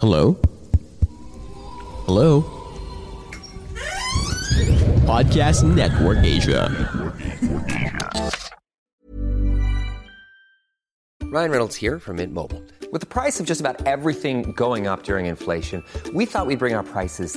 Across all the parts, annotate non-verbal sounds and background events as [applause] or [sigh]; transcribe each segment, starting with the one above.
Hello? Hello? Podcast Network Asia. Ryan Reynolds here from Mint Mobile. With the price of just about everything going up during inflation, we thought we'd bring our prices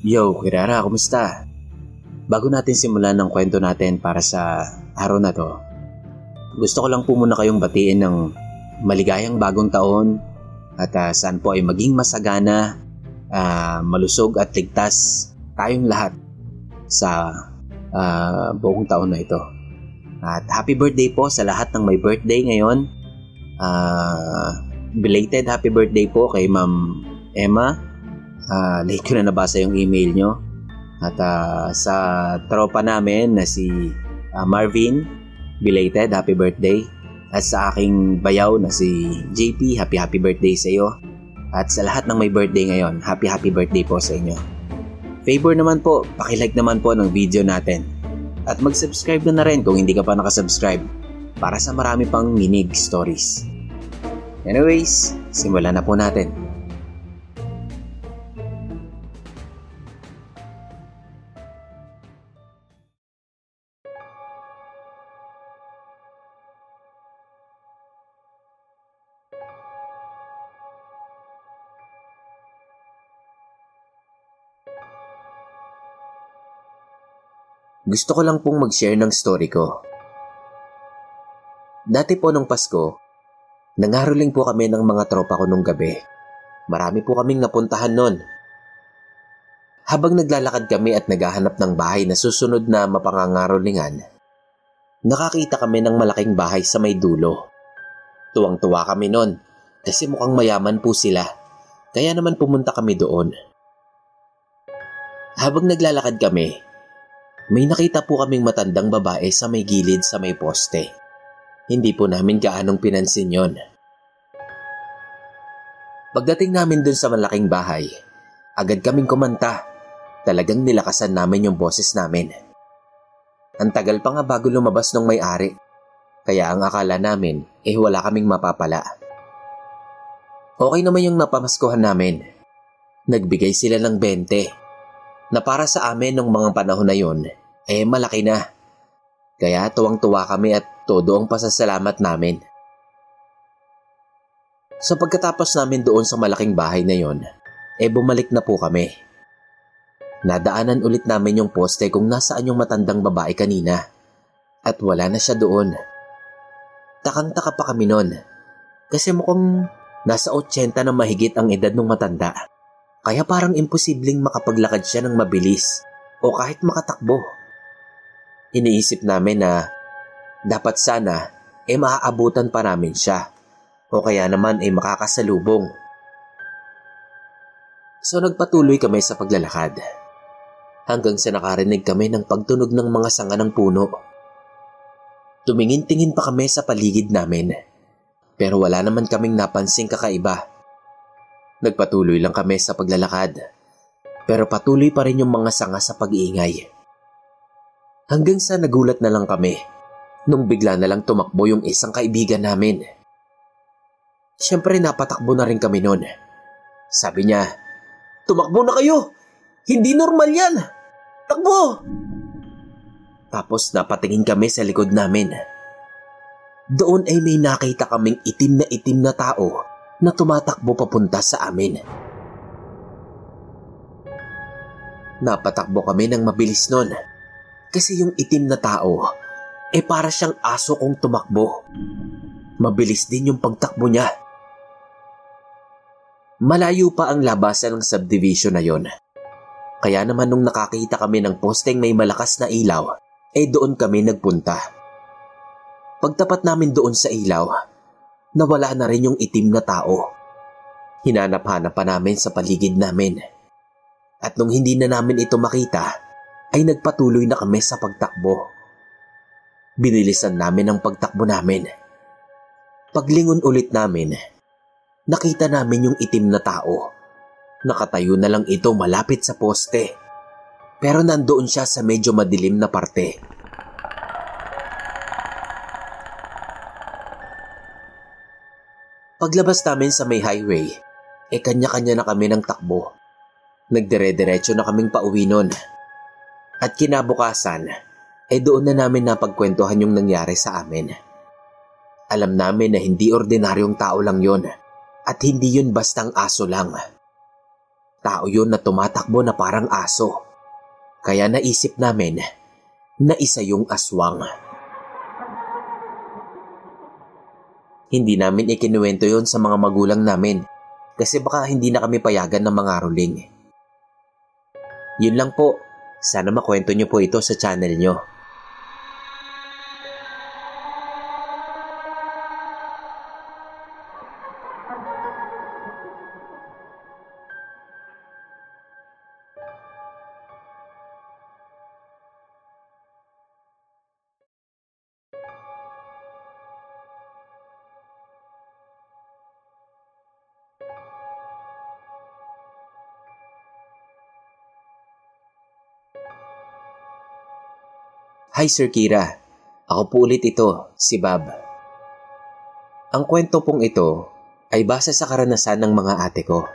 Yo, Kirara, kumusta? Bago natin simulan ng kwento natin para sa araw na to, gusto ko lang po muna kayong batiin ng maligayang bagong taon at ah, saan po ay maging masagana, ah, malusog at ligtas tayong lahat sa ah, buong taon na ito. At happy birthday po sa lahat ng may birthday ngayon. Ah, belated happy birthday po kay Ma'am Emma Ah, late ko na nabasa yung email nyo. At ah, sa tropa namin na si ah, Marvin, belated, happy birthday. At sa aking bayaw na si JP, happy happy birthday sa iyo. At sa lahat ng may birthday ngayon, happy happy birthday po sa inyo. Favor naman po, pakilike naman po ng video natin. At mag-subscribe na na rin kung hindi ka pa nakasubscribe para sa marami pang minig stories. Anyways, simulan na po natin. Gusto ko lang pong mag-share ng story ko. Dati po nung Pasko, nangaroling po kami ng mga tropa ko nung gabi. Marami po kaming napuntahan nun. Habang naglalakad kami at naghahanap ng bahay na susunod na mapangangarolingan, nakakita kami ng malaking bahay sa may dulo. Tuwang-tuwa kami nun kasi mukhang mayaman po sila. Kaya naman pumunta kami doon. Habang naglalakad kami, may nakita po kaming matandang babae sa may gilid sa may poste. Hindi po namin gaanong pinansin yon. Pagdating namin dun sa malaking bahay, agad kaming kumanta. Talagang nilakasan namin yung boses namin. Ang tagal pa nga bago lumabas ng may-ari. Kaya ang akala namin, eh wala kaming mapapala. Okay naman yung napamaskuhan namin. Nagbigay sila ng 20 na para sa amin nung mga panahon na yon, eh malaki na. Kaya tuwang-tuwa kami at todo ang pasasalamat namin. So pagkatapos namin doon sa malaking bahay na yon, eh bumalik na po kami. Nadaanan ulit namin yung poste kung nasaan yung matandang babae kanina. At wala na siya doon. Takang-taka pa kami nun. Kasi mukhang nasa 80 na mahigit ang edad ng matanda. Kaya parang imposibleng makapaglakad siya ng mabilis o kahit makatakbo. Iniisip namin na dapat sana eh maaabutan pa namin siya o kaya naman eh makakasalubong. So nagpatuloy kami sa paglalakad hanggang sa nakarinig kami ng pagtunog ng mga sanga ng puno. Tumingin-tingin pa kami sa paligid namin pero wala naman kaming napansing kakaiba Nagpatuloy lang kami sa paglalakad. Pero patuloy pa rin yung mga sanga sa pag-iingay. Hanggang sa nagulat na lang kami nung bigla na lang tumakbo yung isang kaibigan namin. Siyempre napatakbo na rin kami noon. Sabi niya, Tumakbo na kayo! Hindi normal yan! Takbo! Tapos napatingin kami sa likod namin. Doon ay may nakita kaming itim na itim na tao na tumatakbo papunta sa amin. Napatakbo kami ng mabilis nun kasi yung itim na tao eh para siyang aso kong tumakbo. Mabilis din yung pagtakbo niya. Malayo pa ang labasan ng subdivision na yon. Kaya naman nung nakakita kami ng posteng may malakas na ilaw, eh doon kami nagpunta. Pagtapat namin doon sa ilaw, nawala na rin yung itim na tao. Hinanap-hanap pa namin sa paligid namin. At nung hindi na namin ito makita, ay nagpatuloy na kami sa pagtakbo. Binilisan namin ang pagtakbo namin. Paglingon ulit namin, nakita namin yung itim na tao. Nakatayo na lang ito malapit sa poste. Pero nandoon siya sa medyo madilim na parte. Paglabas namin sa may highway, e eh kanya-kanya na kami ng takbo. Nagdire-diretso na kaming pauwi nun. At kinabukasan, eh doon na namin napagkwentuhan yung nangyari sa amin. Alam namin na hindi ordinaryong tao lang yon at hindi yun bastang aso lang. Tao yun na tumatakbo na parang aso. Kaya naisip namin na isa yung aswang. Hindi namin ikinuwento yon sa mga magulang namin kasi baka hindi na kami payagan ng mga ruling. Yun lang po. Sana makwento niyo po ito sa channel niyo. Hi Sir Kira, ako po ulit ito, si Bob. Ang kwento pong ito ay base sa karanasan ng mga ate ko.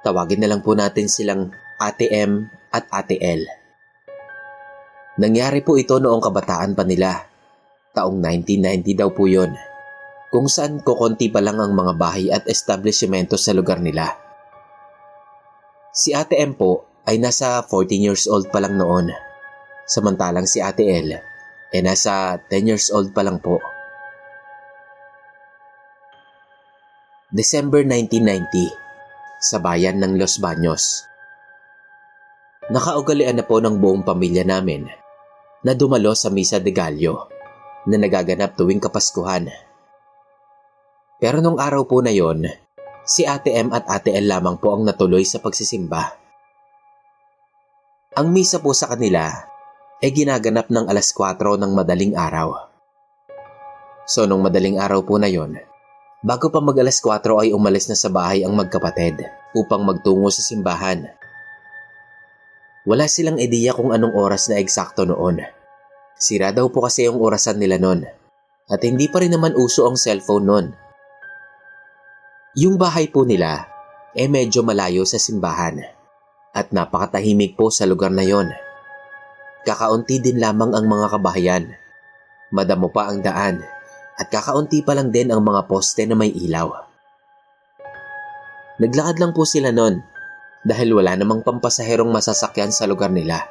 Tawagin na lang po natin silang Ate M at Ate L. Nangyari po ito noong kabataan pa nila. Taong 1990 daw po yon. Kung saan kukonti pa lang ang mga bahay at establishmento sa lugar nila. Si Ate M po ay nasa 14 years old pa lang noon Samantalang si Ate El, eh nasa 10 years old pa lang po. December 1990, sa bayan ng Los Baños. Nakaugalian na po ng buong pamilya namin na dumalo sa Misa de Gallo na nagaganap tuwing Kapaskuhan. Pero nung araw po na yon, si Ate M at Ate L lamang po ang natuloy sa pagsisimba. Ang misa po sa kanila ay ginaganap ng alas 4 ng madaling araw. So nung madaling araw po na yon, bago pa mag alas 4 ay umalis na sa bahay ang magkapatid upang magtungo sa simbahan. Wala silang ideya kung anong oras na eksakto noon. Sira daw po kasi yung orasan nila noon at hindi pa rin naman uso ang cellphone noon. Yung bahay po nila eh medyo malayo sa simbahan at napakatahimik po sa lugar na yon. Kakaunti din lamang ang mga kabahayan. Madamo pa ang daan at kakaunti pa lang din ang mga poste na may ilaw. Naglakad lang po sila noon dahil wala namang pampasaherong masasakyan sa lugar nila.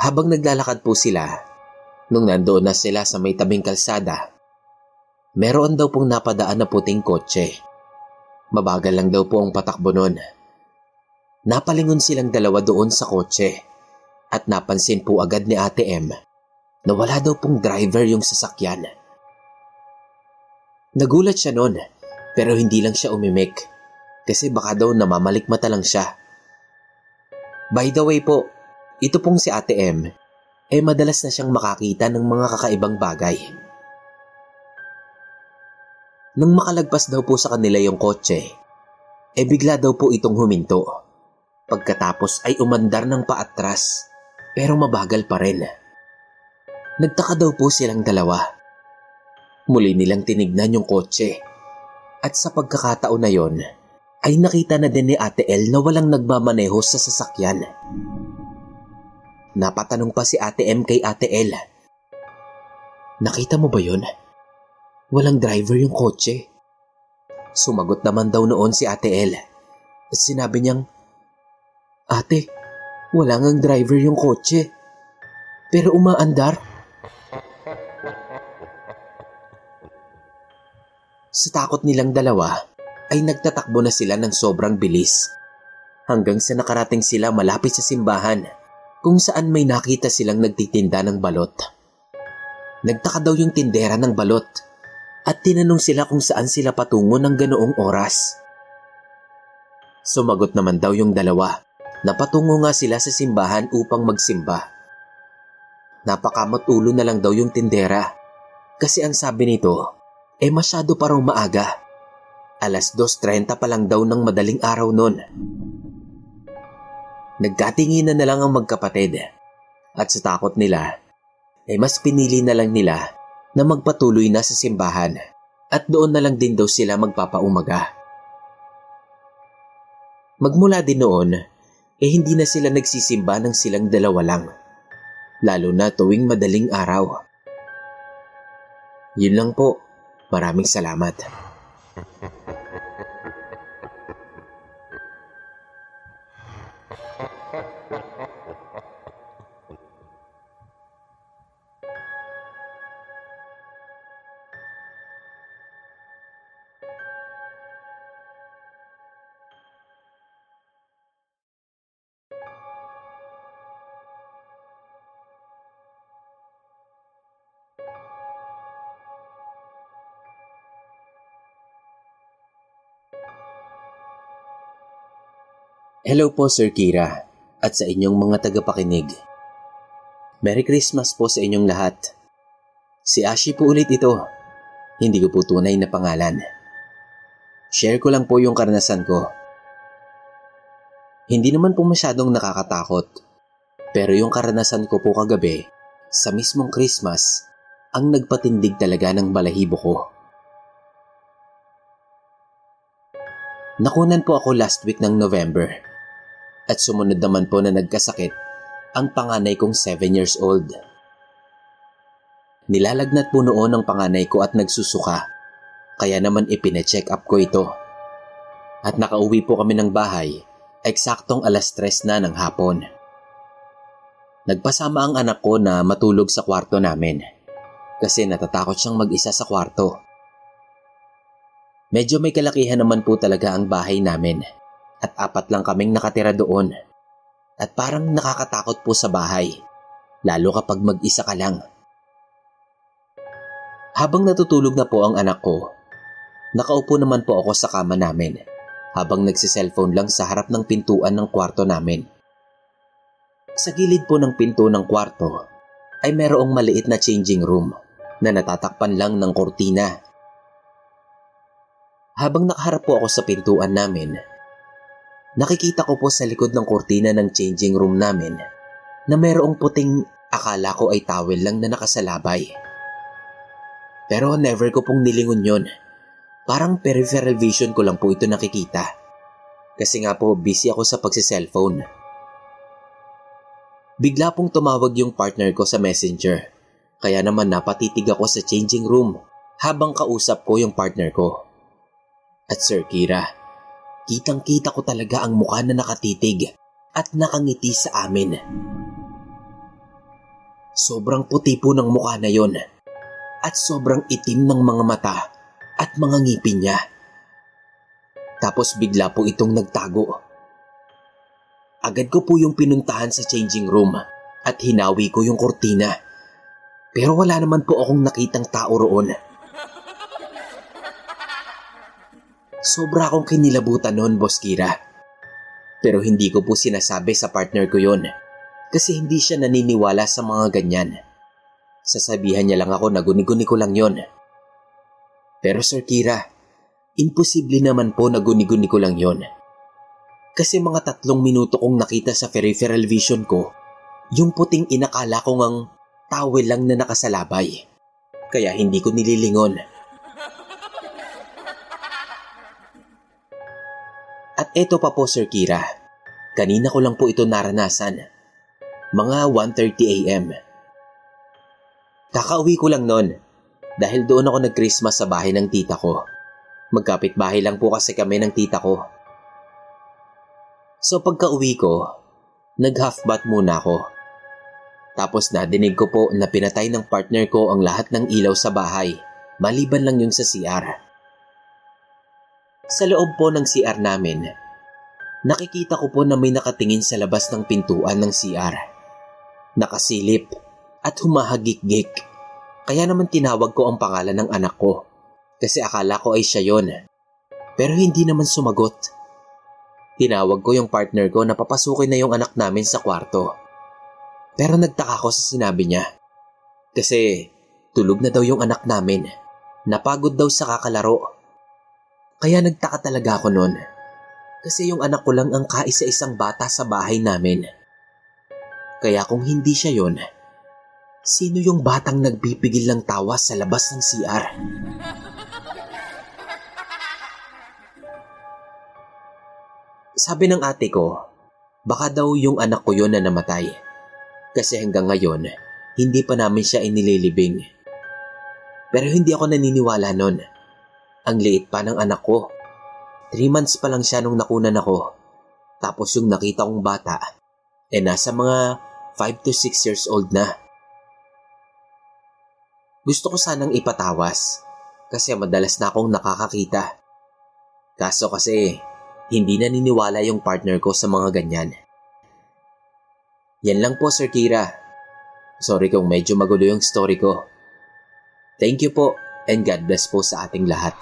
Habang naglalakad po sila, nung nandoon na sila sa may tabing kalsada, meron daw pong napadaan na puting kotse. Mabagal lang daw po ang patakbo noon Napalingon silang dalawa doon sa kotse at napansin po agad ni Ate M na wala daw pong driver yung sasakyan. Nagulat siya noon pero hindi lang siya umimik kasi baka daw namamalikmata lang siya. By the way po, ito pong si Ate M eh madalas na siyang makakita ng mga kakaibang bagay. Nang makalagpas daw po sa kanila yung kotse, eh bigla daw po itong huminto. Pagkatapos ay umandar ng paatras pero mabagal pa rin. Nagtaka daw po silang dalawa. Muli nilang tinignan yung kotse at sa pagkakataon na yon ay nakita na din ni Ate El na walang nagmamaneho sa sasakyan. Napatanong pa si Ate M kay Ate El. Nakita mo ba yon? Walang driver yung kotse. Sumagot naman daw noon si Ate El. At sinabi niyang, Ate, wala ngang driver yung kotse. Pero umaandar. Sa takot nilang dalawa, ay nagtatakbo na sila ng sobrang bilis. Hanggang sa nakarating sila malapit sa simbahan, kung saan may nakita silang nagtitinda ng balot. Nagtaka daw yung tindera ng balot at tinanong sila kung saan sila patungo ng ganoong oras. Sumagot naman daw yung dalawa na patungo nga sila sa simbahan upang magsimba. Napakamot ulo na lang daw yung tindera kasi ang sabi nito, eh masyado pa raw maaga. Alas 2.30 pa lang daw ng madaling araw nun. Nagkatinginan na lang ang magkapatid at sa takot nila, eh mas pinili na lang nila na magpatuloy na sa simbahan at doon na lang din daw sila magpapaumaga. Magmula din noon, eh hindi na sila nagsisimba ng silang dalawa lang, lalo na tuwing madaling araw. Yun lang po, maraming salamat. Hello po Sir Kira at sa inyong mga tagapakinig. Merry Christmas po sa inyong lahat. Si Ashi po ulit ito. Hindi ko po tunay na pangalan. Share ko lang po yung karanasan ko. Hindi naman po masyadong nakakatakot. Pero yung karanasan ko po kagabi, sa mismong Christmas, ang nagpatindig talaga ng balahibo ko. Nakunan po ako last week ng November at sumunod naman po na nagkasakit ang panganay kong 7 years old. Nilalagnat po noon ang panganay ko at nagsusuka, kaya naman ipine-check up ko ito. At nakauwi po kami ng bahay, eksaktong alas tres na ng hapon. Nagpasama ang anak ko na matulog sa kwarto namin kasi natatakot siyang mag-isa sa kwarto. Medyo may kalakihan naman po talaga ang bahay namin at apat lang kaming nakatira doon. At parang nakakatakot po sa bahay, lalo kapag mag-isa ka lang. Habang natutulog na po ang anak ko, nakaupo naman po ako sa kama namin habang nagsiselfone lang sa harap ng pintuan ng kwarto namin. Sa gilid po ng pinto ng kwarto ay merong maliit na changing room na natatakpan lang ng kortina. Habang nakaharap po ako sa pintuan namin, Nakikita ko po sa likod ng kurtina ng changing room namin na mayroong puting akala ko ay towel lang na nakasalabay. Pero never ko pong nilingon yon. Parang peripheral vision ko lang po ito nakikita. Kasi nga po busy ako sa pagsiselfone. Bigla pong tumawag yung partner ko sa messenger. Kaya naman napatitig ako sa changing room habang kausap ko yung partner ko. At Sir Kira, Kitang kita ko talaga ang mukha na nakatitig at nakangiti sa amin. Sobrang puti po ng mukha na yon at sobrang itim ng mga mata at mga ngipin niya. Tapos bigla po itong nagtago. Agad ko po yung pinuntahan sa changing room at hinawi ko yung kortina. Pero wala naman po akong nakitang tao roon. Sobra akong kinilabutan noon, Boss Kira. Pero hindi ko po sinasabi sa partner ko yon kasi hindi siya naniniwala sa mga ganyan. Sasabihan niya lang ako na guni-guni ko lang yon. Pero Sir Kira, imposible naman po na guni-guni ko lang yon. Kasi mga tatlong minuto kong nakita sa peripheral vision ko, yung puting inakala ko ngang towel lang na nakasalabay. Kaya hindi ko nililingon. At eto pa po Sir Kira, kanina ko lang po ito naranasan. Mga 1.30 a.m. Kakauwi ko lang noon dahil doon ako nag-Christmas sa bahay ng tita ko. Magkapit bahay lang po kasi kami ng tita ko. So pagka uwi ko, nag-half muna ako. Tapos nadinig ko po na pinatay ng partner ko ang lahat ng ilaw sa bahay, maliban lang yung sa CR. Sa loob po ng CR namin, nakikita ko po na may nakatingin sa labas ng pintuan ng CR. Nakasilip at humahagik-gik. Kaya naman tinawag ko ang pangalan ng anak ko kasi akala ko ay siya yon. Pero hindi naman sumagot. Tinawag ko yung partner ko na papasukin na yung anak namin sa kwarto. Pero nagtaka ko sa sinabi niya. Kasi tulog na daw yung anak namin. Napagod daw sa kakalaro. Kaya nagtaka talaga ako noon. Kasi yung anak ko lang ang kaisa-isang bata sa bahay namin. Kaya kung hindi siya yon, sino yung batang nagpipigil ng tawa sa labas ng CR? Sabi ng ate ko, baka daw yung anak ko yon na namatay. Kasi hanggang ngayon, hindi pa namin siya inililibing. Pero hindi ako naniniwala nun. Ang liit pa ng anak ko. Three months pa lang siya nung nakunan ako. Tapos yung nakita kong bata, eh nasa mga 5 to 6 years old na. Gusto ko sanang ipatawas kasi madalas na akong nakakakita. Kaso kasi hindi naniniwala yung partner ko sa mga ganyan. Yan lang po Sir Kira. Sorry kung medyo magulo yung story ko. Thank you po and God bless po sa ating lahat.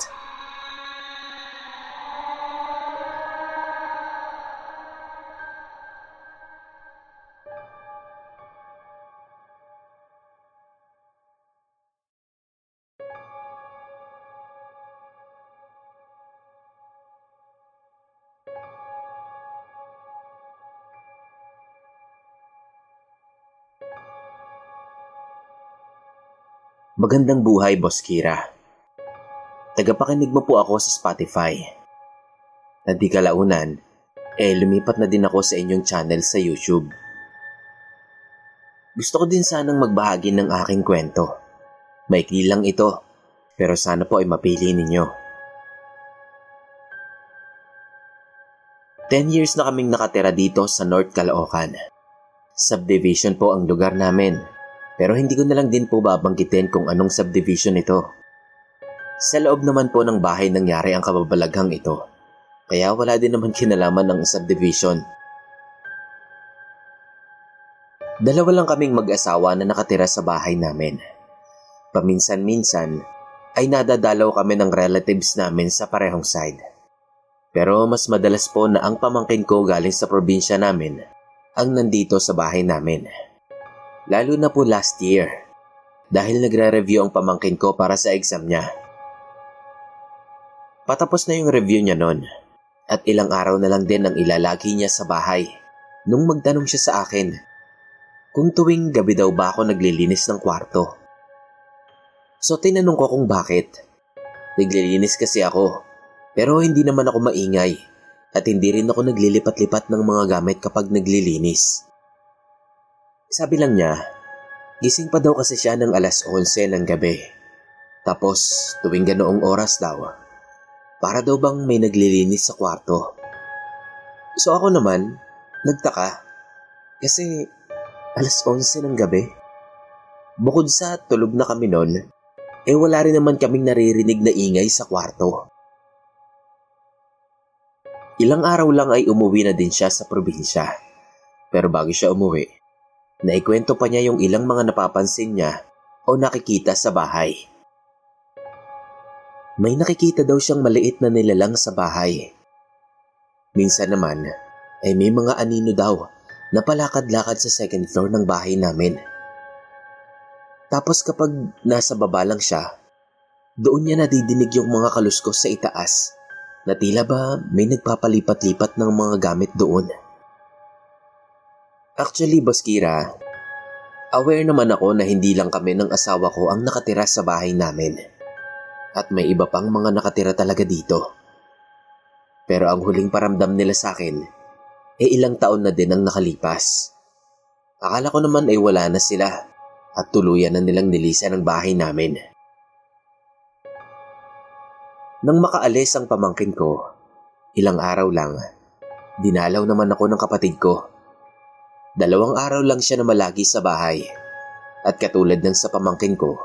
Magandang buhay, Boss Kira. Tagapakinig mo po ako sa Spotify. Na di kalaunan, eh lumipat na din ako sa inyong channel sa YouTube. Gusto ko din sanang magbahagi ng aking kwento. Maikli lang ito, pero sana po ay mapili ninyo. Ten years na kaming nakatira dito sa North Caloocan. Subdivision po ang lugar namin pero hindi ko na lang din po babanggitin kung anong subdivision ito. Sa loob naman po ng bahay nangyari ang kababalaghang ito. Kaya wala din naman [laughs] kinalaman ng subdivision. Dalawa lang kaming mag-asawa na nakatira sa bahay namin. Paminsan-minsan ay nadadalaw kami ng relatives namin sa parehong side. Pero mas madalas po na ang pamangkin ko galing sa probinsya namin ang nandito sa bahay namin. Lalo na po last year dahil nagre-review ang pamangkin ko para sa exam niya. Patapos na yung review niya noon at ilang araw na lang din ang ilalagi niya sa bahay nung magtanong siya sa akin kung tuwing gabi daw ba ako naglilinis ng kwarto. So tinanong ko kung bakit. Naglilinis kasi ako pero hindi naman ako maingay at hindi rin ako naglilipat-lipat ng mga gamit kapag naglilinis. Sabi lang niya, gising pa daw kasi siya ng alas 11 ng gabi. Tapos tuwing ganoong oras daw, para daw bang may naglilinis sa kwarto. So ako naman, nagtaka. Kasi alas 11 ng gabi. Bukod sa tulog na kami noon, eh wala rin naman kaming naririnig na ingay sa kwarto. Ilang araw lang ay umuwi na din siya sa probinsya. Pero bago siya umuwi, Naikwento pa niya yung ilang mga napapansin niya o nakikita sa bahay. May nakikita daw siyang maliit na nilalang sa bahay. Minsan naman ay may mga anino daw na palakad-lakad sa second floor ng bahay namin. Tapos kapag nasa baba lang siya, Doon niya nadidinig yung mga kaluskos sa itaas na tila ba may nagpapalipat-lipat ng mga gamit doon. Actually, Boss Kira, aware naman ako na hindi lang kami ng asawa ko ang nakatira sa bahay namin. At may iba pang mga nakatira talaga dito. Pero ang huling paramdam nila sa akin, eh ilang taon na din ang nakalipas. Akala ko naman ay wala na sila at tuluyan na nilang nilisan ang bahay namin. Nang makaalis ang pamangkin ko, ilang araw lang, dinalaw naman ako ng kapatid ko. Dalawang araw lang siya na malagi sa bahay. At katulad ng sa pamangkin ko,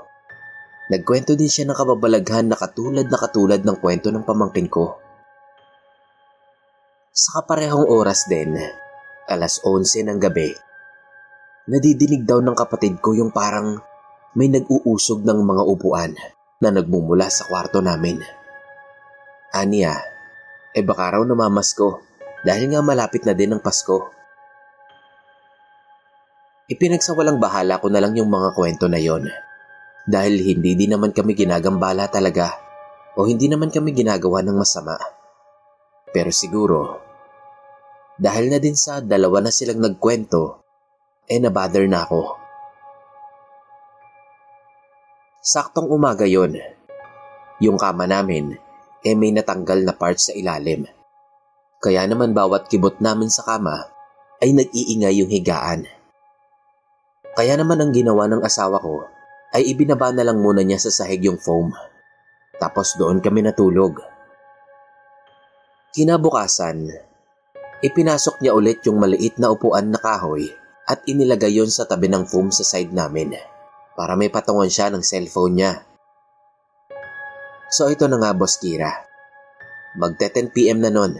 nagkwento din siya ng kababalaghan na katulad na katulad ng kwento ng pamangkin ko. Sa kaparehong oras din, alas 11 ng gabi, nadidinig daw ng kapatid ko yung parang may nag-uusog ng mga upuan na nagmumula sa kwarto namin. Aniya, eh baka raw namamasko dahil nga malapit na din ang Pasko. Ipinagsawalang bahala ko na lang yung mga kwento na yon. Dahil hindi din naman kami ginagambala talaga o hindi naman kami ginagawa ng masama. Pero siguro, dahil na din sa dalawa na silang nagkwento, eh nabother na ako. Saktong umaga yon. Yung kama namin, eh may natanggal na parts sa ilalim. Kaya naman bawat kibot namin sa kama ay nag-iingay yung higaan. Kaya naman ang ginawa ng asawa ko ay ibinaba na lang muna niya sa sahig yung foam. Tapos doon kami natulog. Kinabukasan, ipinasok niya ulit yung maliit na upuan na kahoy at inilagay yon sa tabi ng foam sa side namin para may patungan siya ng cellphone niya So ito na nga, Boss Kira. Magte 10pm na nun.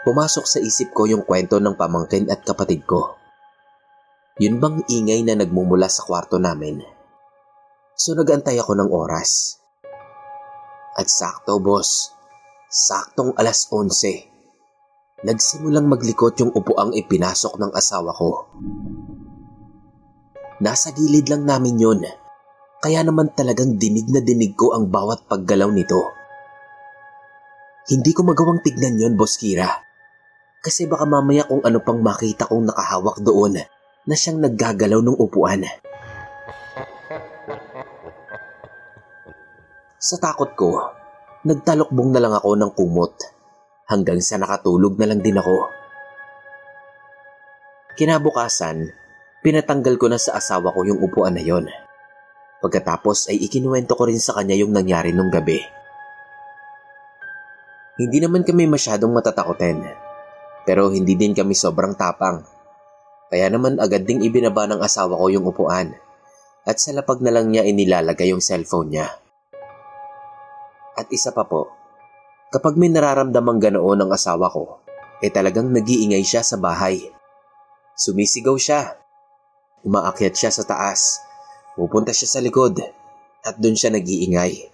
Pumasok sa isip ko yung kwento ng pamangkin at kapatid ko. Yun bang ingay na nagmumula sa kwarto namin? So nagantay ako ng oras. At sakto boss, saktong alas 11. Nagsimulang maglikot yung upuang ipinasok ng asawa ko. Nasa gilid lang namin yun. Kaya naman talagang dinig na dinig ko ang bawat paggalaw nito. Hindi ko magawang tignan yon, Boss Kira. Kasi baka mamaya kung ano pang makita kong nakahawak doon na siyang naggagalaw ng upuan. Sa takot ko, nagtalokbong na lang ako ng kumot hanggang sa nakatulog na lang din ako. Kinabukasan, pinatanggal ko na sa asawa ko yung upuan na yon. Pagkatapos ay ikinuwento ko rin sa kanya yung nangyari nung gabi. Hindi naman kami masyadong matatakotin, pero hindi din kami sobrang tapang. Kaya naman agad ding ibinaba ng asawa ko yung upuan at sa lapag na lang niya inilalagay yung cellphone niya. At isa pa po, kapag may nararamdamang ganoon ang asawa ko, eh talagang nag-iingay siya sa bahay. Sumisigaw siya. Umaakyat siya sa taas. Pupunta siya sa likod at doon siya nag-iingay.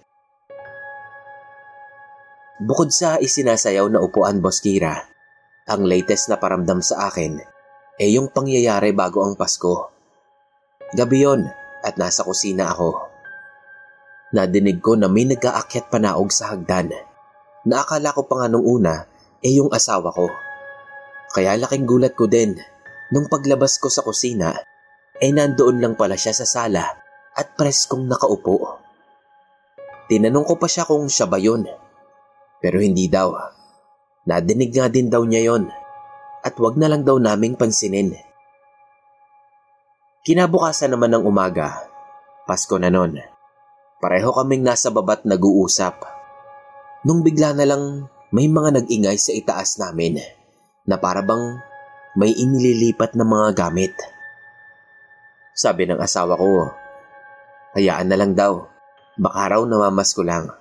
Bukod sa isinasayaw na upuan, Boss Kira, ang latest na paramdam sa akin ay yung pangyayari bago ang Pasko. Gabi yon at nasa kusina ako. Nadinig ko na may nag-aakyat panaog sa hagdan. Naakala ko pa nga nung una ay yung asawa ko. Kaya laking gulat ko din nung paglabas ko sa kusina ay nandoon lang pala siya sa sala at preskong nakaupo. Tinanong ko pa siya kung siya ba yun. Pero hindi daw. Nadinig nga din daw niya yon at wag na lang daw naming pansinin. Kinabukasan naman ng umaga, Pasko na nun. Pareho kaming nasa babat nag-uusap. Nung bigla na lang may mga nag-ingay sa itaas namin na parabang may inililipat na mga gamit. Sabi ng asawa ko, hayaan na lang daw, baka raw namamas ko lang.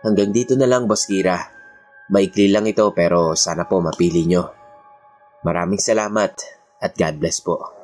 Hanggang dito na lang, Boss Kira. Maikli lang ito pero sana po mapili nyo. Maraming salamat at God bless po.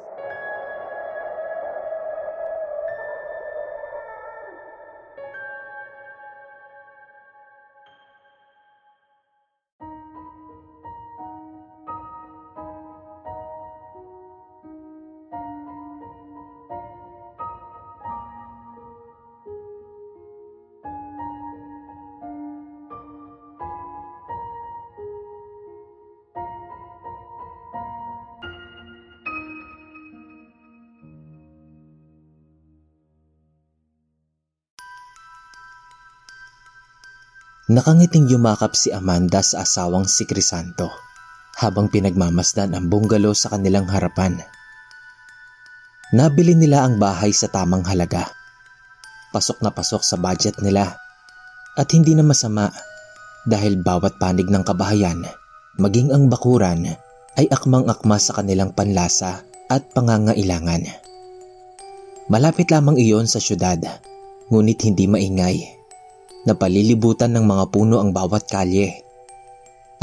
Nakangiting yumakap si Amanda sa asawang si Crisanto habang pinagmamasdan ang bungalo sa kanilang harapan. Nabili nila ang bahay sa tamang halaga. Pasok na pasok sa budget nila at hindi na masama dahil bawat panig ng kabahayan, maging ang bakuran, ay akmang-akma sa kanilang panlasa at pangangailangan. Malapit lamang iyon sa syudad, ngunit hindi maingay na palilibutan ng mga puno ang bawat kalye.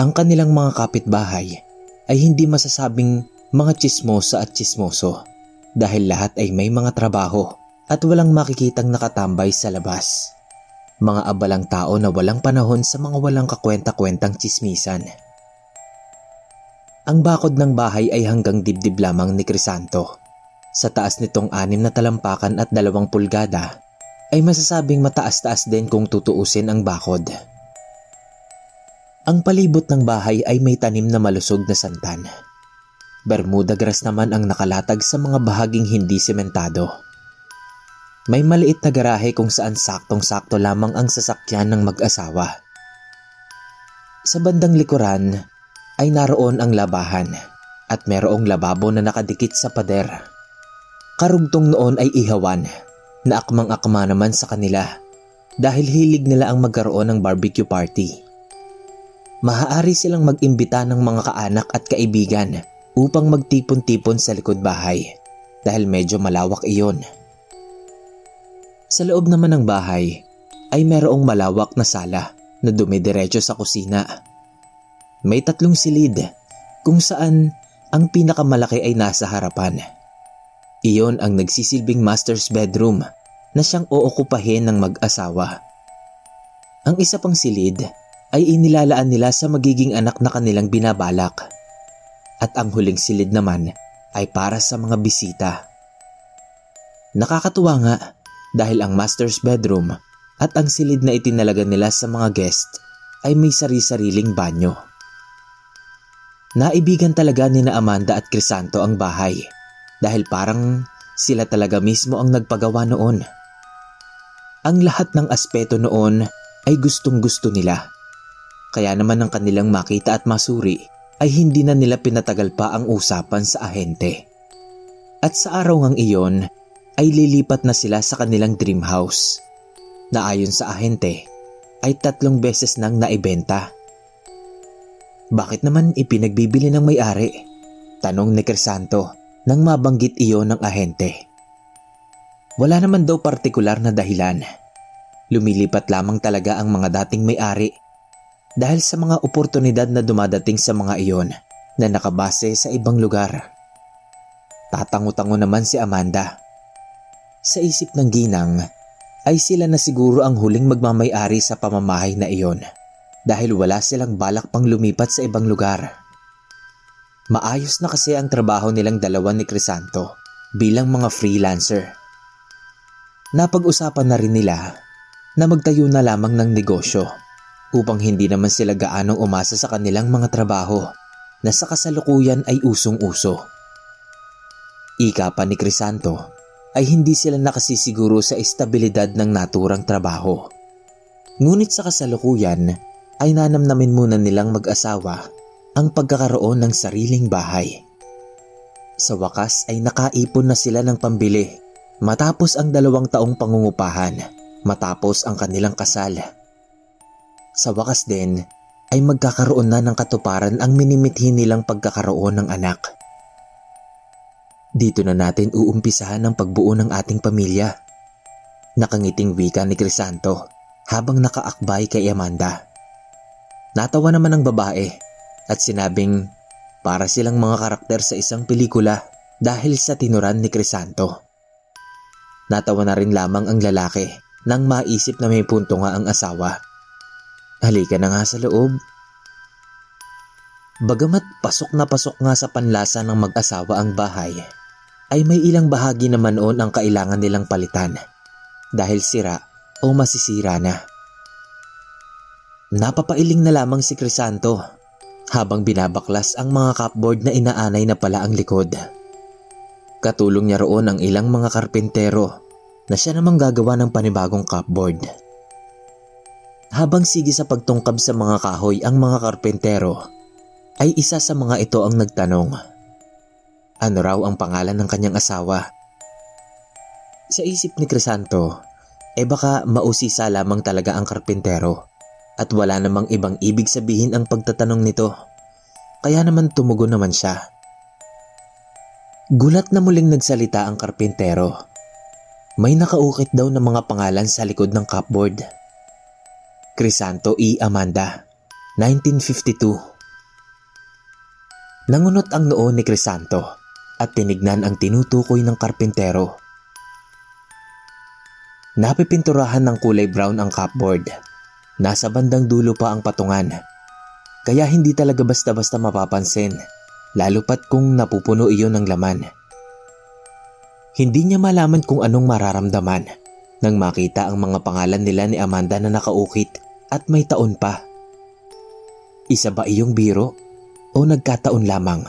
Ang kanilang mga kapitbahay ay hindi masasabing mga chismosa at chismoso dahil lahat ay may mga trabaho at walang makikitang nakatambay sa labas. Mga abalang tao na walang panahon sa mga walang kakwenta-kwentang chismisan. Ang bakod ng bahay ay hanggang dibdib lamang ni Crisanto. Sa taas nitong anim na talampakan at dalawang pulgada ay masasabing mataas-taas din kung tutuusin ang bakod. Ang palibot ng bahay ay may tanim na malusog na santan. Bermuda grass naman ang nakalatag sa mga bahaging hindi sementado. May maliit na garahe kung saan saktong-sakto lamang ang sasakyan ng mag-asawa. Sa bandang likuran ay naroon ang labahan at merong lababo na nakadikit sa pader. Karugtong noon ay ihawan na akmang-akma naman sa kanila dahil hilig nila ang magkaroon ng barbecue party. Maaari silang mag-imbita ng mga kaanak at kaibigan upang magtipon-tipon sa likod bahay dahil medyo malawak iyon. Sa loob naman ng bahay ay merong malawak na sala na dumidiretso sa kusina. May tatlong silid kung saan ang pinakamalaki ay nasa harapan iyon ang nagsisilbing master's bedroom na siyang ookupahin ng mag-asawa. Ang isa pang silid ay inilalaan nila sa magiging anak na kanilang binabalak. At ang huling silid naman ay para sa mga bisita. Nakakatuwa nga dahil ang master's bedroom at ang silid na itinalaga nila sa mga guest ay may sari-sariling banyo. Naibigan talaga ni na Amanda at Crisanto ang bahay dahil parang sila talaga mismo ang nagpagawa noon. Ang lahat ng aspeto noon ay gustong gusto nila. Kaya naman ang kanilang makita at masuri ay hindi na nila pinatagal pa ang usapan sa ahente. At sa araw ngang iyon ay lilipat na sila sa kanilang dream house na ayon sa ahente ay tatlong beses nang naibenta. Bakit naman ipinagbibili ng may-ari? Tanong ni Crisanto nang mabanggit iyon ng ahente. Wala naman daw partikular na dahilan. Lumilipat lamang talaga ang mga dating may-ari dahil sa mga oportunidad na dumadating sa mga iyon na nakabase sa ibang lugar. Tatango-tango naman si Amanda. Sa isip ng ginang ay sila na siguro ang huling magmamay-ari sa pamamahay na iyon dahil wala silang balak pang lumipat sa ibang lugar. Maayos na kasi ang trabaho nilang dalawa ni Crisanto bilang mga freelancer. Napag-usapan na rin nila na magtayo na lamang ng negosyo upang hindi naman sila gaanong umasa sa kanilang mga trabaho na sa kasalukuyan ay usong-uso. Ika pa ni Crisanto ay hindi sila nakasisiguro sa estabilidad ng naturang trabaho. Ngunit sa kasalukuyan ay nanamnamin muna nilang mag-asawa ang pagkakaroon ng sariling bahay. Sa wakas ay nakaipon na sila ng pambili matapos ang dalawang taong pangungupahan matapos ang kanilang kasal. Sa wakas din ay magkakaroon na ng katuparan ang minimithi nilang pagkakaroon ng anak. Dito na natin uumpisahan ang pagbuo ng ating pamilya. Nakangiting wika ni Crisanto habang nakaakbay kay Amanda. Natawa naman ang babae at sinabing para silang mga karakter sa isang pelikula dahil sa tinuran ni Crisanto. Natawa na rin lamang ang lalaki nang maisip na may punto nga ang asawa. Halika na nga sa loob. Bagamat pasok na pasok nga sa panlasa ng mag-asawa ang bahay, ay may ilang bahagi naman noon ang kailangan nilang palitan dahil sira o masisira na. Napapailing na lamang si Crisanto habang binabaklas ang mga cupboard na inaanay na pala ang likod. Katulong niya roon ang ilang mga karpentero na siya namang gagawa ng panibagong cupboard. Habang sige sa pagtungkab sa mga kahoy ang mga karpentero, ay isa sa mga ito ang nagtanong. Ano raw ang pangalan ng kanyang asawa? Sa isip ni Crisanto, eh baka mausisa lamang talaga ang karpentero at wala namang ibang ibig sabihin ang pagtatanong nito. Kaya naman tumugon naman siya. Gulat na muling nagsalita ang karpintero. May nakaukit daw ng mga pangalan sa likod ng cupboard. Crisanto E. Amanda, 1952. Nangunot ang noo ni Crisanto at tinignan ang tinutukoy ng karpintero. Napipinturahan ng kulay brown ang cupboard Nasa bandang dulo pa ang patungan. Kaya hindi talaga basta-basta mapapansin, lalo pat kung napupuno iyon ng laman. Hindi niya malaman kung anong mararamdaman nang makita ang mga pangalan nila ni Amanda na nakaukit at may taon pa. Isa ba iyong biro o nagkataon lamang?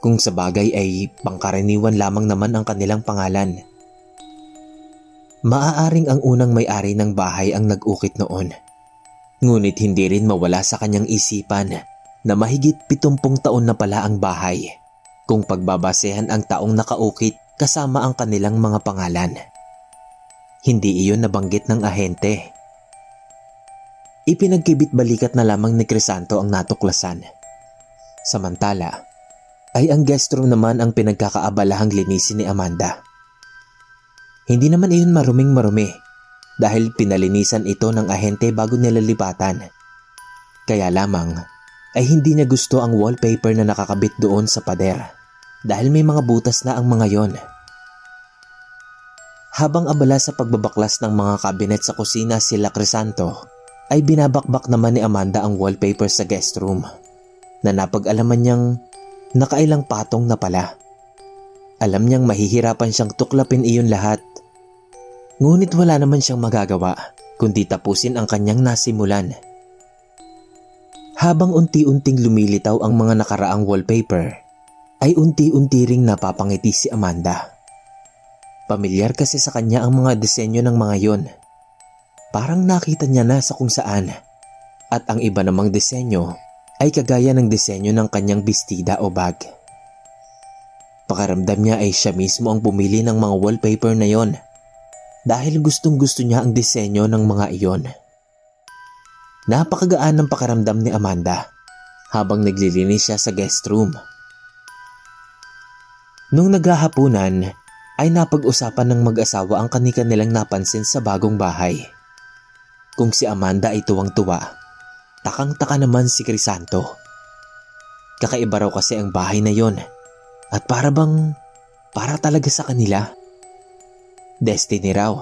Kung sa bagay ay pangkaraniwan lamang naman ang kanilang pangalan. Maaaring ang unang may-ari ng bahay ang nag-ukit noon. Ngunit hindi rin mawala sa kanyang isipan na mahigit pitumpong taon na pala ang bahay kung pagbabasehan ang taong nakaukit kasama ang kanilang mga pangalan. Hindi iyon nabanggit ng ahente. Ipinagkibit balikat na lamang ni Crisanto ang natuklasan. Samantala, ay ang guest room naman ang pinagkakaabalahang linisin ni Amanda. Hindi naman iyon maruming marumi dahil pinalinisan ito ng ahente bago nilalipatan. Kaya lamang ay hindi niya gusto ang wallpaper na nakakabit doon sa pader dahil may mga butas na ang mga yon. Habang abala sa pagbabaklas ng mga kabinet sa kusina sila Crisanto, ay binabakbak naman ni Amanda ang wallpaper sa guest room na napag-alaman niyang nakailang patong na pala. Alam niyang mahihirapan siyang tuklapin iyon lahat. Ngunit wala naman siyang magagawa kundi tapusin ang kanyang nasimulan. Habang unti-unting lumilitaw ang mga nakaraang wallpaper, ay unti-unti ring napapangiti si Amanda. Pamilyar kasi sa kanya ang mga disenyo ng mga yon. Parang nakita niya na sa kung saan. At ang iba namang disenyo ay kagaya ng disenyo ng kanyang bestida o bag. Pakaramdam niya ay siya mismo ang pumili ng mga wallpaper na yon dahil gustong gusto niya ang disenyo ng mga iyon. Napakagaan ng pakaramdam ni Amanda habang naglilinis siya sa guest room. Nung naghahapunan ay napag-usapan ng mag-asawa ang kanika nilang napansin sa bagong bahay. Kung si Amanda ay tuwang-tuwa, takang-taka naman si Crisanto. Kakaiba raw kasi ang bahay na yon at para bang para talaga sa kanila. Destiny raw,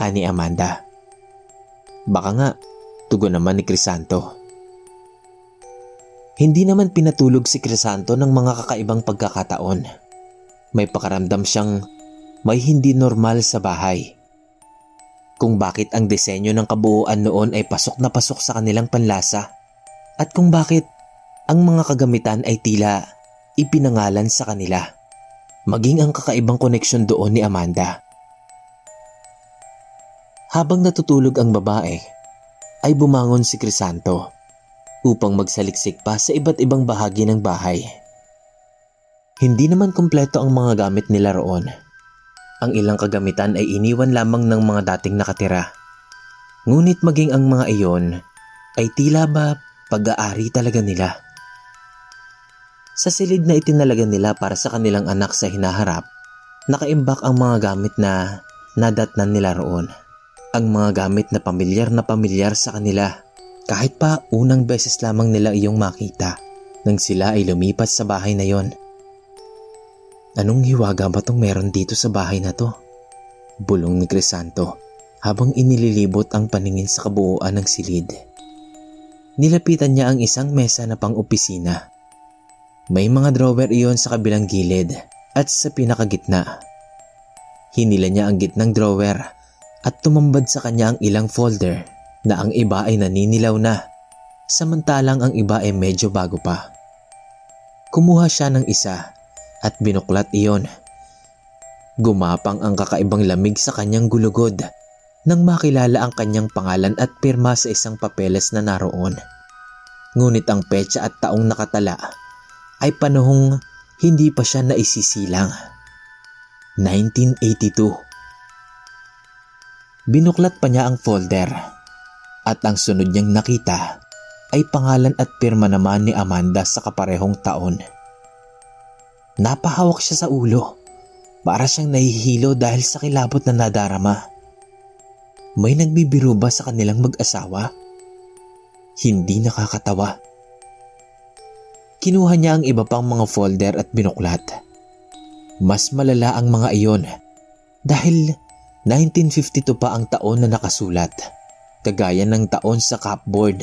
ani Amanda. Baka nga, tugon naman ni Crisanto. Hindi naman pinatulog si Crisanto ng mga kakaibang pagkakataon. May pakaramdam siyang may hindi normal sa bahay. Kung bakit ang disenyo ng kabuuan noon ay pasok na pasok sa kanilang panlasa at kung bakit ang mga kagamitan ay tila ipinangalan sa kanila. maging ang kakaibang koneksyon doon ni Amanda. Habang natutulog ang babae, ay bumangon si Crisanto upang magsaliksik pa sa iba't ibang bahagi ng bahay. Hindi naman kumpleto ang mga gamit nila roon. Ang ilang kagamitan ay iniwan lamang ng mga dating nakatira. Ngunit maging ang mga iyon ay tila ba pag-aari talaga nila. Sa silid na itinalaga nila para sa kanilang anak sa hinaharap, nakaimbak ang mga gamit na nadatnan nila roon. Ang mga gamit na pamilyar na pamilyar sa kanila kahit pa unang beses lamang nila iyong makita nang sila ay lumipat sa bahay na yon. Anong hiwaga ba tong meron dito sa bahay na to? Bulong ni Crisanto habang inililibot ang paningin sa kabuuan ng silid. Nilapitan niya ang isang mesa na pang-opisina may mga drawer iyon sa kabilang gilid at sa pinakagitna. Hinila niya ang gitnang drawer at tumambad sa kanya ang ilang folder na ang iba ay naninilaw na samantalang ang iba ay medyo bago pa. Kumuha siya ng isa at binuklat iyon. Gumapang ang kakaibang lamig sa kanyang gulugod nang makilala ang kanyang pangalan at pirma sa isang papeles na naroon. Ngunit ang petsa at taong nakatala ay panahong hindi pa siya naisisilang. 1982. Binuklat pa niya ang folder at ang sunod niyang nakita ay pangalan at pirma naman ni Amanda sa kaparehong taon. Napahawak siya sa ulo para siyang nahihilo dahil sa kilabot na nadarama. May nagbibiro ba sa kanilang mag-asawa? Hindi nakakatawa. Kinuha niya ang iba pang mga folder at binuklat. Mas malala ang mga iyon dahil 1952 pa ang taon na nakasulat, kagaya ng taon sa cupboard.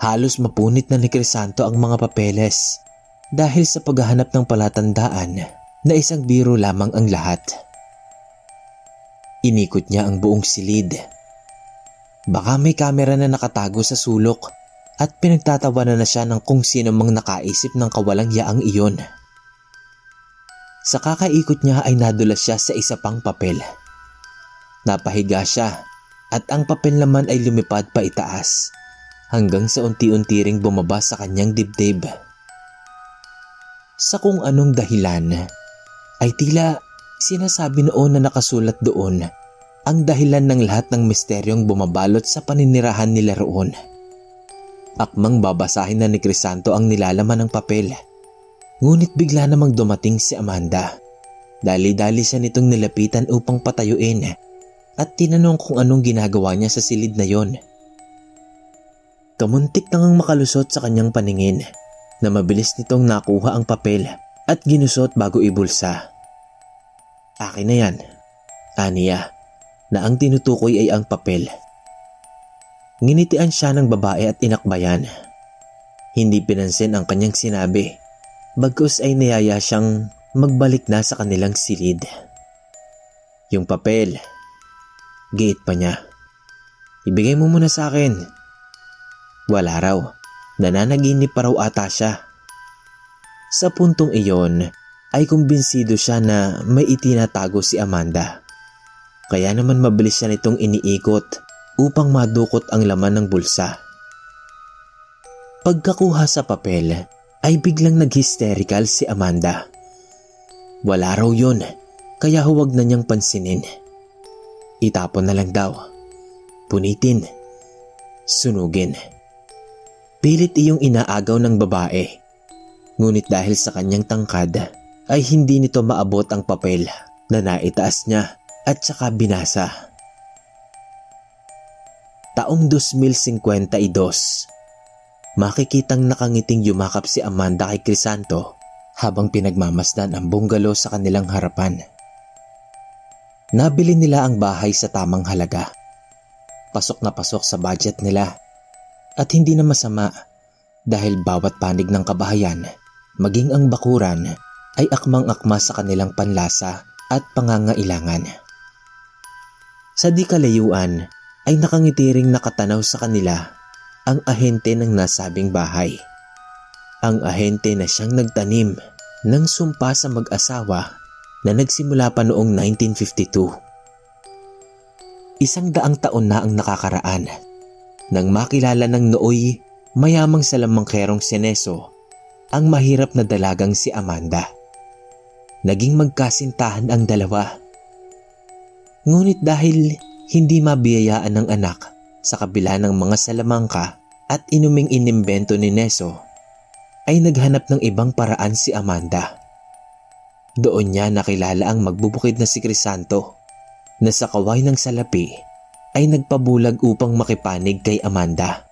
Halos mapunit na ni Crisanto ang mga papeles dahil sa paghahanap ng palatandaan na isang biro lamang ang lahat. Inikot niya ang buong silid. Baka may kamera na nakatago sa sulok at pinagtatawanan na siya ng kung sino mang nakaisip ng kawalang yaang iyon. Sa kakaikot niya ay nadulas siya sa isa pang papel. Napahiga siya at ang papel naman ay lumipad pa itaas hanggang sa unti-unti ring bumaba sa kanyang dibdib. Sa kung anong dahilan ay tila sinasabi noon na nakasulat doon ang dahilan ng lahat ng misteryong bumabalot sa paninirahan nila roon. Akmang babasahin na ni Crisanto ang nilalaman ng papel. Ngunit bigla namang dumating si Amanda. Dali-dali siya nitong nilapitan upang patayuin at tinanong kung anong ginagawa niya sa silid na yon. Kamuntik nang makalusot sa kanyang paningin na mabilis nitong nakuha ang papel at ginusot bago ibulsa. Akin na yan, aniya, na ang tinutukoy ay ang papel. Nginitian siya ng babae at inakbayan. Hindi pinansin ang kanyang sinabi. Bagkus ay niyaya siyang magbalik na sa kanilang silid. Yung papel. Gate pa niya. Ibigay mo muna sa akin. Wala raw. Nananaginip pa raw ata siya. Sa puntong iyon ay kumbinsido siya na may itinatago si Amanda. Kaya naman mabilis siya nitong iniikot upang madukot ang laman ng bulsa. Pagkakuha sa papel ay biglang nag-hysterical si Amanda. Wala raw yun kaya huwag na niyang pansinin. Itapon na lang daw. Punitin. Sunugin. Pilit iyong inaagaw ng babae. Ngunit dahil sa kanyang tangkad ay hindi nito maabot ang papel na naitaas niya at saka binasa taong 2052. Makikitang nakangiting yumakap si Amanda kay Crisanto habang pinagmamasdan ang bungalow sa kanilang harapan. Nabili nila ang bahay sa tamang halaga. Pasok na pasok sa budget nila at hindi na masama dahil bawat panig ng kabahayan, maging ang bakuran, ay akmang-akma sa kanilang panlasa at pangangailangan. Sa di kalayuan ay nakangitiring nakatanaw sa kanila ang ahente ng nasabing bahay. Ang ahente na siyang nagtanim ng sumpa sa mag-asawa na nagsimula pa noong 1952. Isang daang taon na ang nakakaraan nang makilala ng nooy mayamang salamangkerong sineso ang mahirap na dalagang si Amanda. Naging magkasintahan ang dalawa. Ngunit dahil hindi mabiyayaan ng anak sa kabila ng mga salamangka at inuming inimbento ni Neso, ay naghanap ng ibang paraan si Amanda. Doon niya nakilala ang magbubukid na si Crisanto na sa kaway ng salapi ay nagpabulag upang makipanig kay Amanda.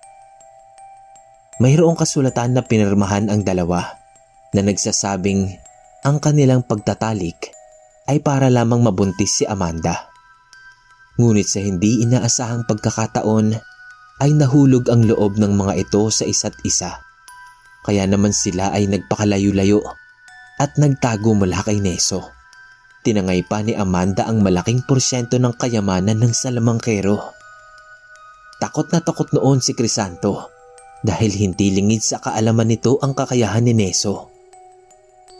Mayroong kasulatan na pinirmahan ang dalawa na nagsasabing ang kanilang pagtatalik ay para lamang mabuntis si Amanda. Ngunit sa hindi inaasahang pagkakataon ay nahulog ang loob ng mga ito sa isa't isa. Kaya naman sila ay nagpakalayo-layo at nagtago mula kay Neso. Tinangay pa ni Amanda ang malaking porsyento ng kayamanan ng salamangkero. Takot na takot noon si Crisanto dahil hindi lingid sa kaalaman nito ang kakayahan ni Neso.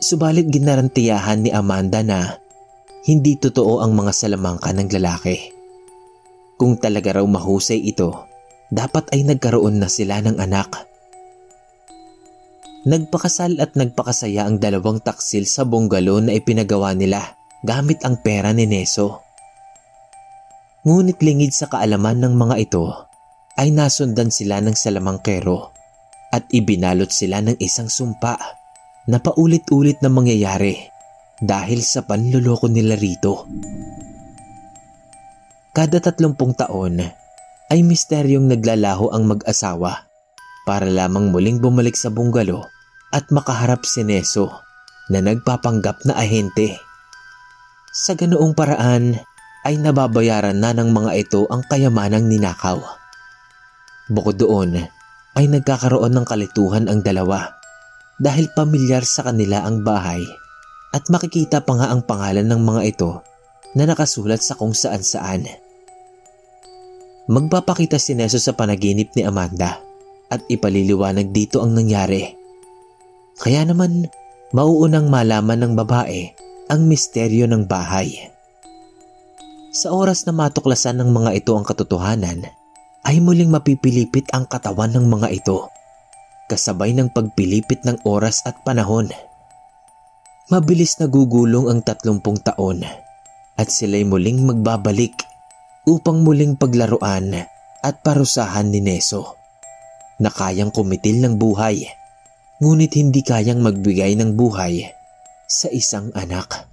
Subalit ginarantiyahan ni Amanda na hindi totoo ang mga salamangka ng lalaki. Kung talaga raw mahusay ito, dapat ay nagkaroon na sila ng anak. Nagpakasal at nagpakasaya ang dalawang taksil sa bungalow na ipinagawa nila gamit ang pera ni Neso. Ngunit lingid sa kaalaman ng mga ito ay nasundan sila ng salamangkero at ibinalot sila ng isang sumpa na paulit-ulit na mangyayari dahil sa panluloko nila rito. Kada tatlumpung taon ay misteryong naglalaho ang mag-asawa para lamang muling bumalik sa bungalo at makaharap si Neso na nagpapanggap na ahente sa ganoong paraan ay nababayaran na ng mga ito ang kayamanang ninakaw. Bukod doon ay nagkakaroon ng kalituhan ang dalawa dahil pamilyar sa kanila ang bahay at makikita pa nga ang pangalan ng mga ito na nakasulat sa kung saan saan. Magpapakita si Neso sa panaginip ni Amanda at ipaliliwanag dito ang nangyari. Kaya naman mauunang malaman ng babae ang misteryo ng bahay. Sa oras na matuklasan ng mga ito ang katotohanan, ay muling mapipilipit ang katawan ng mga ito, kasabay ng pagpilipit ng oras at panahon. Mabilis na gugulong ang tatlumpung taon at sila'y muling magbabalik upang muling paglaruan at parusahan ni Neso na kayang kumitil ng buhay ngunit hindi kayang magbigay ng buhay sa isang anak.